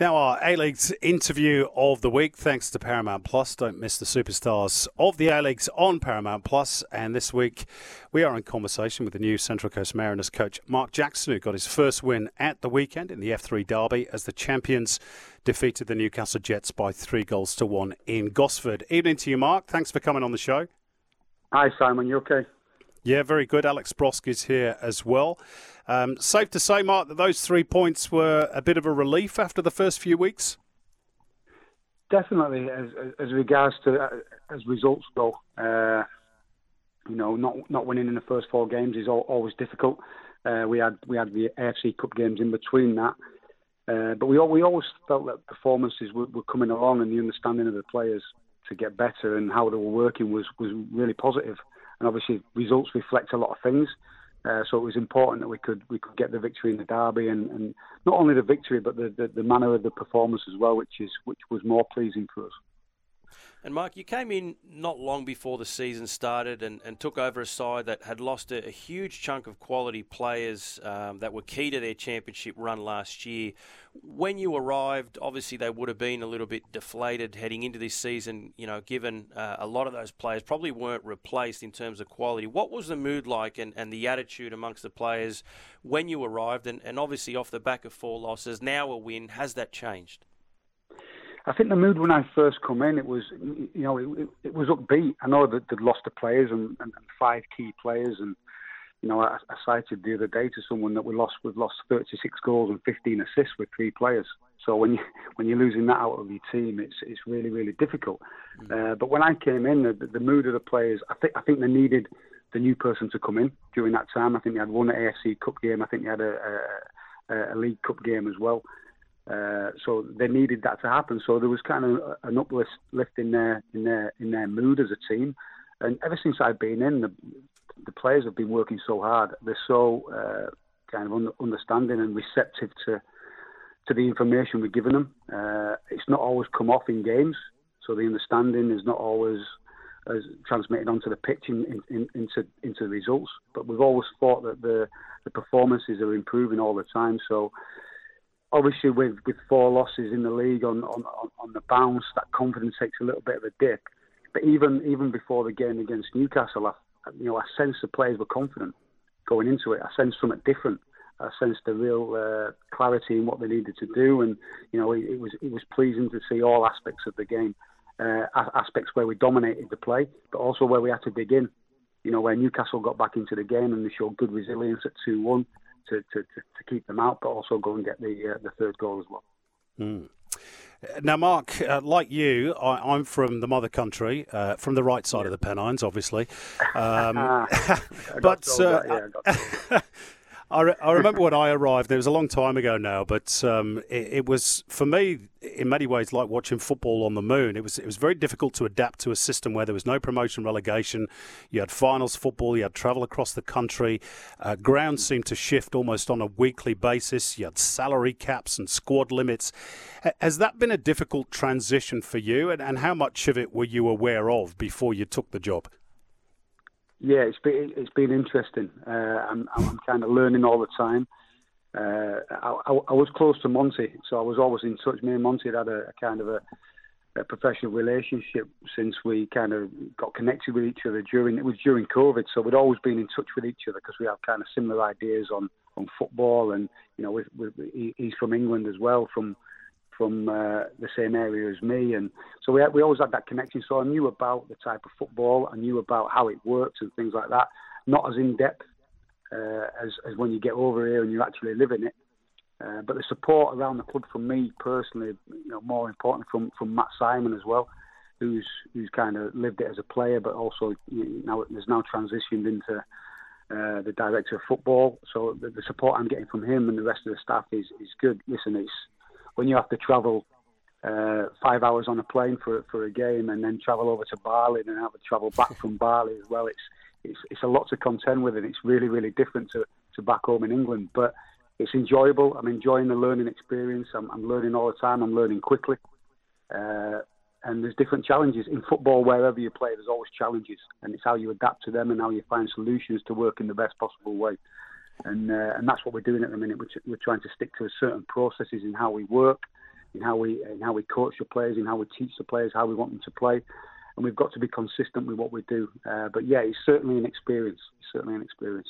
Now, our A League's interview of the week, thanks to Paramount Plus. Don't miss the superstars of the A Leagues on Paramount Plus. And this week, we are in conversation with the new Central Coast Mariners coach, Mark Jackson, who got his first win at the weekend in the F3 Derby as the champions defeated the Newcastle Jets by three goals to one in Gosford. Evening to you, Mark. Thanks for coming on the show. Hi, Simon. You okay? Yeah, very good. Alex Brosque is here as well. Um, safe to say, Mark, that those three points were a bit of a relief after the first few weeks. Definitely, as, as regards to uh, as results go, uh, you know, not not winning in the first four games is always difficult. Uh, we had we had the AFC Cup games in between that, uh, but we we always felt that performances were, were coming along and the understanding of the players to get better and how they were working was was really positive. And obviously, results reflect a lot of things. Uh, so it was important that we could we could get the victory in the derby, and, and not only the victory, but the, the, the manner of the performance as well, which is which was more pleasing for us. And Mark, you came in not long before the season started and, and took over a side that had lost a, a huge chunk of quality players um, that were key to their championship run last year. When you arrived, obviously they would have been a little bit deflated heading into this season, you know, given uh, a lot of those players probably weren't replaced in terms of quality. What was the mood like and, and the attitude amongst the players when you arrived? And, and obviously, off the back of four losses, now a win, has that changed? I think the mood when I first come in, it was, you know, it, it was upbeat. I know that they'd lost the players and, and, and five key players, and you know, I, I cited the other day to someone that we lost, we've lost 36 goals and 15 assists with three players. So when you when you're losing that out of your team, it's it's really really difficult. Mm. Uh, but when I came in, the, the mood of the players, I think I think they needed the new person to come in during that time. I think they had one AFC Cup game. I think they had a, a, a League Cup game as well. Uh, so they needed that to happen. So there was kind of an uplift lift in their in their in their mood as a team. And ever since I've been in, the, the players have been working so hard. They're so uh, kind of un- understanding and receptive to to the information we're giving them. Uh, it's not always come off in games, so the understanding is not always as transmitted onto the pitch in, in, in, into into the results. But we've always thought that the the performances are improving all the time. So obviously with, with four losses in the league on, on, on the bounce, that confidence takes a little bit of a dip. But even even before the game against Newcastle, I, you know, I sensed the players were confident going into it. I sensed something different. I sensed the real uh, clarity in what they needed to do, and you know, it, it, was it was pleasing to see all aspects of the game, uh, aspects where we dominated the play, but also where we had to dig in. You know, where Newcastle got back into the game and they showed good resilience at two one to, to, to, keep them out, but also go and get the uh, the third goal as well. Mm. Now, Mark, uh, like you, I, am from the mother country, uh, from the right side yeah. of the Pennines, obviously. Um, but uh, yeah, I, I remember when I arrived. It was a long time ago now, but um, it, it, was for me in many ways like watching football on the moon. It was it was very difficult to adapt to a system where there was no promotion relegation. You had finals football. You had travel across the country. Uh, grounds seemed to shift almost on a weekly basis. You had salary caps and squad limits. Has that been a difficult transition for you? And, and how much of it were you aware of before you took the job? Yeah, it's been it's been interesting. Uh, I'm I'm kind of learning all the time. Uh, I, I, was close to Monty, so I was always in touch. Me and Monty had had a, a kind of a, a, professional relationship since we kind of got connected with each other during it was during COVID. So we'd always been in touch with each other because we have kind of similar ideas on on football, and you know, he's from England as well, from from uh, the same area as me, and so we we always had that connection. So I knew about the type of football, I knew about how it works and things like that. Not as in depth uh, as as when you get over here and you're actually living it. Uh, but the support around the club from me personally, you know, more important from from Matt Simon as well, who's who's kind of lived it as a player, but also you know, now has now transitioned into uh, the director of football. So the, the, support I'm getting from him and the rest of the staff is is good. Listen, it's when you have to travel uh, five hours on a plane for for a game and then travel over to Bali and have to travel back from Bali as well. It's it's it's a lot to contend with and it's really really different to to back home in England. But it's enjoyable. I'm enjoying the learning experience. I'm, I'm learning all the time. I'm learning quickly. Uh, and there's different challenges in football. Wherever you play, there's always challenges, and it's how you adapt to them and how you find solutions to work in the best possible way. And uh, and that's what we're doing at the minute. We're, we're trying to stick to certain processes in how we work, in how we in how we coach the players, in how we teach the players how we want them to play, and we've got to be consistent with what we do. Uh, but yeah, it's certainly an experience. It's certainly an experience.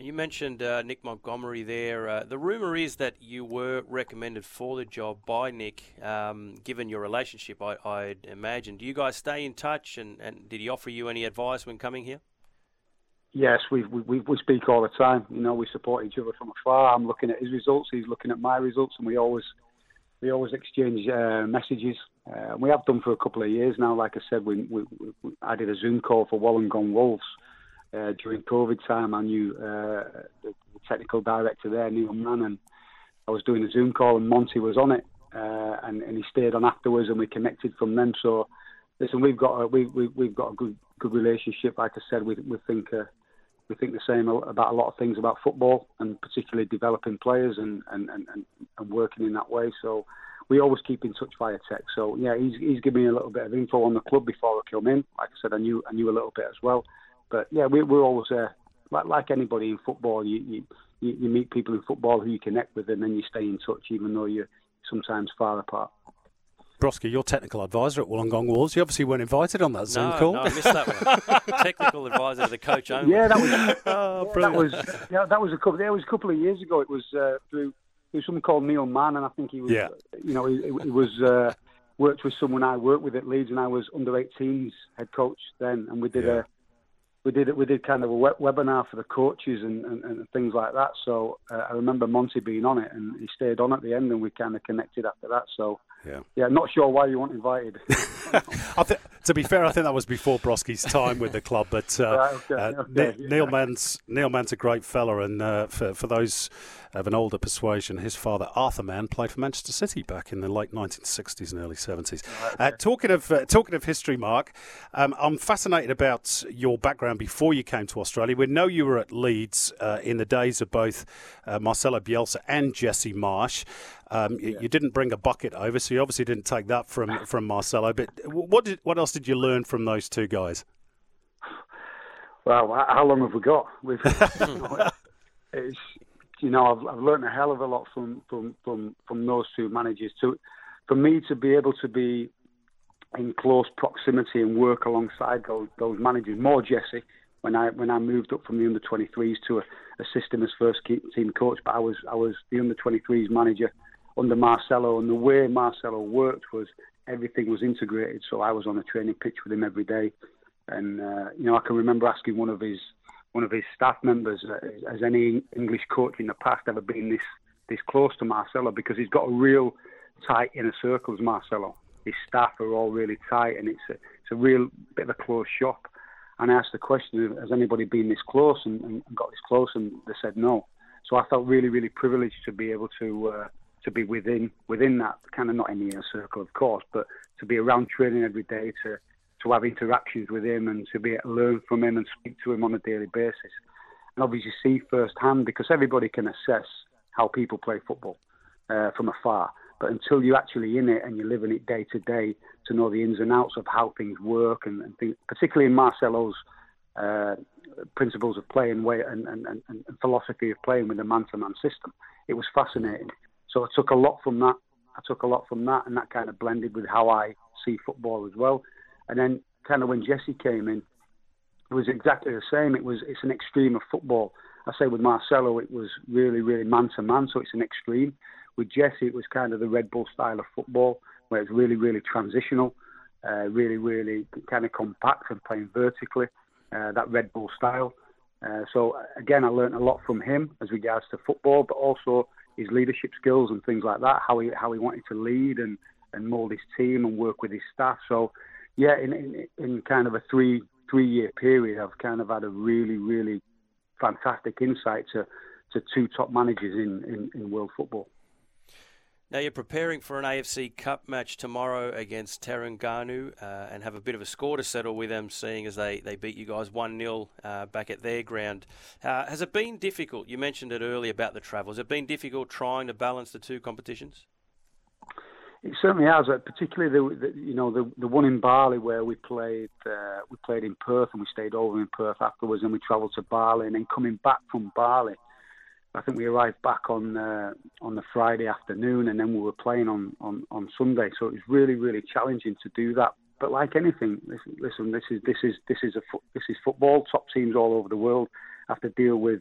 And you mentioned uh, Nick Montgomery there. Uh, the rumour is that you were recommended for the job by Nick, um, given your relationship, I, I'd imagine. Do you guys stay in touch, and, and did he offer you any advice when coming here? Yes, we, we we speak all the time. You know, we support each other from afar. I'm looking at his results, he's looking at my results, and we always we always exchange uh, messages. Uh, we have done for a couple of years now. Like I said, we, we, we I did a Zoom call for Wollongong Wolves uh, during COVID time, I knew uh, the, technical director there, Neil Mann, and I was doing a Zoom call, and Monty was on it, uh, and, and he stayed on afterwards, and we connected from them. So, listen, we've got a, we, we, we've got a good good relationship. Like I said, we we think we think the same about a lot of things about football, and particularly developing players and and, and, and working in that way. So we always keep in touch via text. So yeah, he's he's given me a little bit of info on the club before I came in. Like I said, I knew I knew a little bit as well. But yeah, we, we're always uh, like like anybody in football. You, you you meet people in football who you connect with, and then you stay in touch, even though you're sometimes far apart. Broski, your technical advisor at Wollongong Wolves. You obviously weren't invited on that Zoom no, call. No, I missed that one. technical advisor to the coach only. Yeah, that was. oh, yeah, that was. Yeah, that was a couple. Yeah, it was a couple of years ago. It was uh, through through someone called Neil Mann, and I think he was. Yeah. You know, he, he was. Uh, worked with someone I worked with at Leeds, and I was under 18s head coach then, and we did yeah. a we did we did kind of a web- webinar for the coaches and, and, and things like that. So uh, I remember Monty being on it, and he stayed on at the end, and we kind of connected after that. So yeah, yeah, not sure why you weren't invited. I th- to be fair, I think that was before Broski's time with the club. But uh, okay, uh, okay, Neil yeah. Mann's Neil Mann's a great fella, and uh, for for those of an older persuasion, his father Arthur Mann played for Manchester City back in the late 1960s and early 70s. Right, okay. Uh, talking of uh, talking of history, Mark, um, I'm fascinated about your background before you came to Australia. We know you were at Leeds in the days of both Marcelo Bielsa and Jesse Marsch. Um, yeah. you, didn't bring a bucket over, so you obviously didn't take that from, from Marcelo. But what did, what else did you learn from those two guys? Well, how long have we got? We've, it's, you know, I've, I've learned a hell of a lot from, from, from, from those two managers. To, for me to be able to be in close proximity and work alongside those, those managers, more Jesse, when I when I moved up from the under 23s to assist him as first team coach, but I was I was the under 23s manager under Marcelo, and the way Marcelo worked was everything was integrated. So I was on a training pitch with him every day, and uh, you know I can remember asking one of his one of his staff members, uh, has any English coach in the past ever been this this close to Marcelo? Because he's got a real tight inner circles, Marcelo. His staff are all really tight, and it's a it's a real bit of a close shop. And I asked the question, has anybody been this close and, and got this close? And they said no. So I felt really, really privileged to be able to uh, to be within within that kind of not in the inner circle, of course, but to be around training every day, to to have interactions with him, and to be able to learn from him and speak to him on a daily basis, and obviously see firsthand because everybody can assess how people play football uh, from afar, but until you're actually in it and you're living it day to day, to know the ins and outs of how things work, and, and particularly in Marcelo's. Uh, principles of play and, way, and, and, and, and philosophy of playing with a man-to-man system. It was fascinating. So I took a lot from that. I took a lot from that, and that kind of blended with how I see football as well. And then, kind of when Jesse came in, it was exactly the same. It was it's an extreme of football. I say with Marcelo, it was really, really man to man, so it's an extreme. With Jesse, it was kind of the Red Bull style of football, where it's really, really transitional, uh, really, really kind of compact and playing vertically. Uh, that Red Bull style. Uh, so again, I learned a lot from him as regards to football, but also his leadership skills and things like that. How he how he wanted to lead and and mould his team and work with his staff. So yeah, in in, in kind of a three three year period, I've kind of had a really really fantastic insight to to two top managers in, in, in world football. Now you're preparing for an AFC Cup match tomorrow against Terengganu uh, and have a bit of a score to settle with them, seeing as they, they beat you guys 1 0 uh, back at their ground. Uh, has it been difficult? You mentioned it earlier about the travel. Has it been difficult trying to balance the two competitions? It certainly has, uh, particularly the, the, you know the the one in Bali where we played uh, we played in Perth and we stayed over in Perth afterwards and we travelled to Bali and then coming back from Bali, I think we arrived back on uh, on the Friday afternoon and then we were playing on, on, on Sunday, so it was really really challenging to do that. But like anything, listen, listen this is this is this is a this is football. Top teams all over the world have to deal with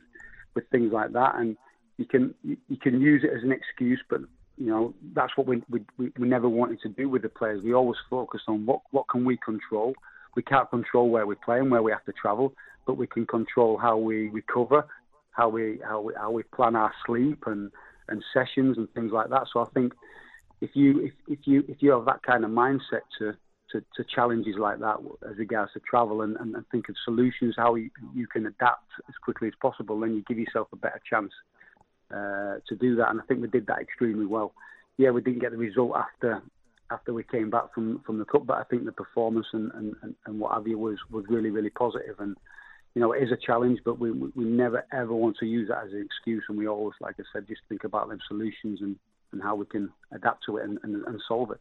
with things like that, and you can you can use it as an excuse, but you know that's what we, we we never wanted to do with the players. We always focused on what what can we control. We can't control where we play and where we have to travel, but we can control how we recover, how we how we how we plan our sleep and and sessions and things like that. So I think if you if, if you if you have that kind of mindset to to, to challenges like that as regards to travel and, and, and think of solutions, how you, you can adapt as quickly as possible, then you give yourself a better chance uh, to do that, and I think we did that extremely well. Yeah, we didn't get the result after after we came back from, from the cup, but I think the performance and, and, and what have you was, was really really positive. And you know, it is a challenge, but we we never ever want to use that as an excuse, and we always, like I said, just think about them solutions and, and how we can adapt to it and, and, and solve it.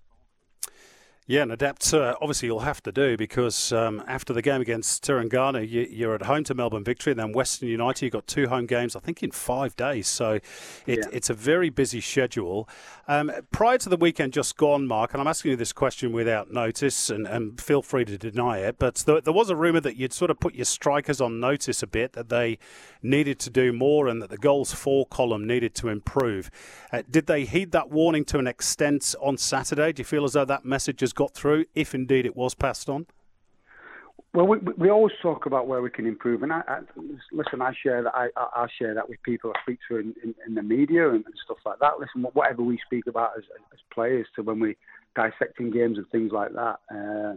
Yeah, and adapt uh, obviously you'll have to do because um, after the game against Terengganu, you, are at home to Melbourne Victory, and then Western United. You've got two home games, I think, in five days. So it, yeah. it's a very busy schedule. Um, prior to the weekend just gone, Mark, and I'm asking you this question without notice, and, and feel free to deny it, but there, there was a rumour that you'd sort of put your strikers on notice a bit that they needed to do more and that the goals for column needed to improve. Uh, did they heed that warning to an extent on Saturday? Do you feel as though that message has got through, if indeed it was passed on? Well, we, we always talk about where we can improve, and I, I, listen, I share that. I, I share that with people I speak to in, in, in the media and, and, stuff like that. Listen, whatever we speak about as, as players, to when we dissecting games and things like that, uh,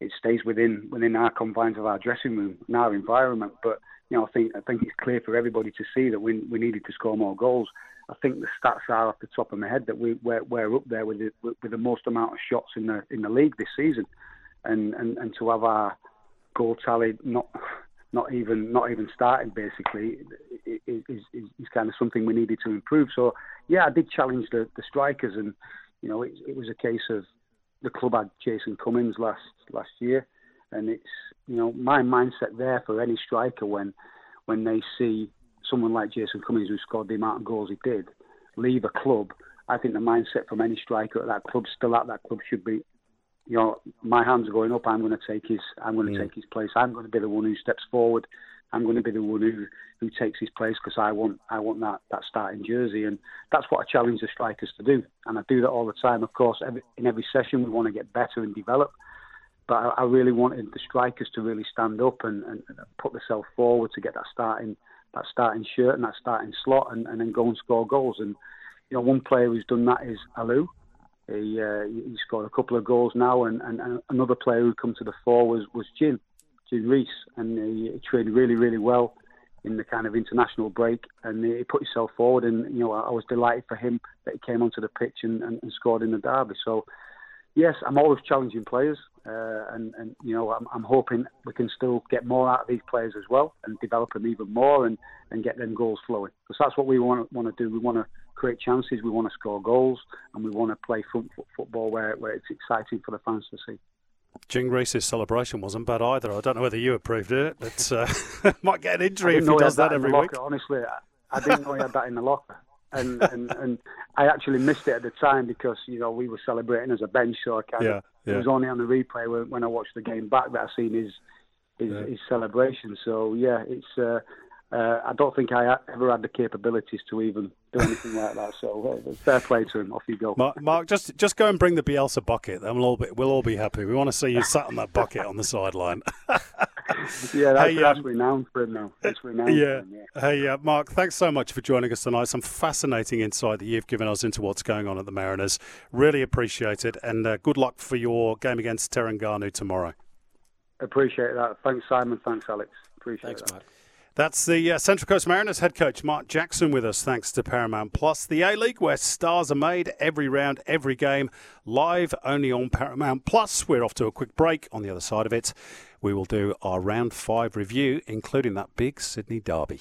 it stays within within our confines of our dressing room and our environment. But you know, I think I think it's clear for everybody to see that we we needed to score more goals. I think the stats are off the top of my head that we we're, we're up there with the, with the most amount of shots in the in the league this season, and and, and to have our goal tally not not even not even started basically is, is, is kind of something we needed to improve. So yeah, I did challenge the, the strikers, and you know it, it was a case of the club had Jason Cummings last last year, and it's you know my mindset there for any striker when when they see someone like Jason Cummings, who scored the amount of goals he did, leave a club, I think the mindset from any striker at that club, still at that club, should be, you know, my hands are going up. I'm going to take his, I'm going to take his place. I'm going to be the one who steps forward. I'm going to be the one who, who takes his place because I want, I want that, that starting jersey, and that's what I challenge the strikers to do. And I do that all the time. Of course, every, in every session we want to get better and develop. But I, I really wanted the strikers to really stand up and, and, and put themselves forward to get that starting that starting shirt and that starting slot and, and then go and score goals. And you know, one player who's done that is Alou. He uh, he scored a couple of goals now, and, and, and another player who come to the fore was was Jing, Jing Reec, and he, he trained really really well in the kind of international break, and he put himself forward. And you know, I, I was delighted for him that he came onto the pitch and, and, and scored in the derby. So yes, I'm always challenging players, uh, and and you know I'm, I'm hoping we can still get more out of these players as well and develop them even more and, and get them goals flowing because that's what we want want to do. We want to create chances, we want to score goals, and we want to play front foot football where where it's exciting for the fans to see. Jing Reec's celebration wasn't bad either. I don't know whether you approved it, but uh, might get an injury if he does that, that every week. Honestly, I, I didn't know he had that in the locker and, and and I actually missed it at the time because you know we were celebrating as a bench, so I kind yeah, of yeah. it was only on the replay when, when I watched the game back that I seen his his, yeah. his celebration. So yeah, it's uh, uh, I don't think I ever had the capabilities to even do anything like that. So uh, fair play to him. Off you go, Mark, Mark. Just just go and bring the Bielsa bucket, then we'll all be we'll all be happy. We want to see you sat on that bucket on the sideline. yeah, that's, hey, that's um, renowned for him now. That's renowned. Yeah. Him, yeah. Hey, uh, Mark, thanks so much for joining us tonight. Some fascinating insight that you've given us into what's going on at the Mariners. Really appreciate it, and uh, good luck for your game against Terengganu tomorrow. Appreciate that. Thanks, Simon. Thanks, Alex. Appreciate thanks, that. Mark. That's the uh, Central Coast Mariners head coach Mark Jackson with us, thanks to Paramount Plus, the A League where stars are made every round, every game, live only on Paramount Plus. We're off to a quick break. On the other side of it, we will do our round five review, including that big Sydney derby.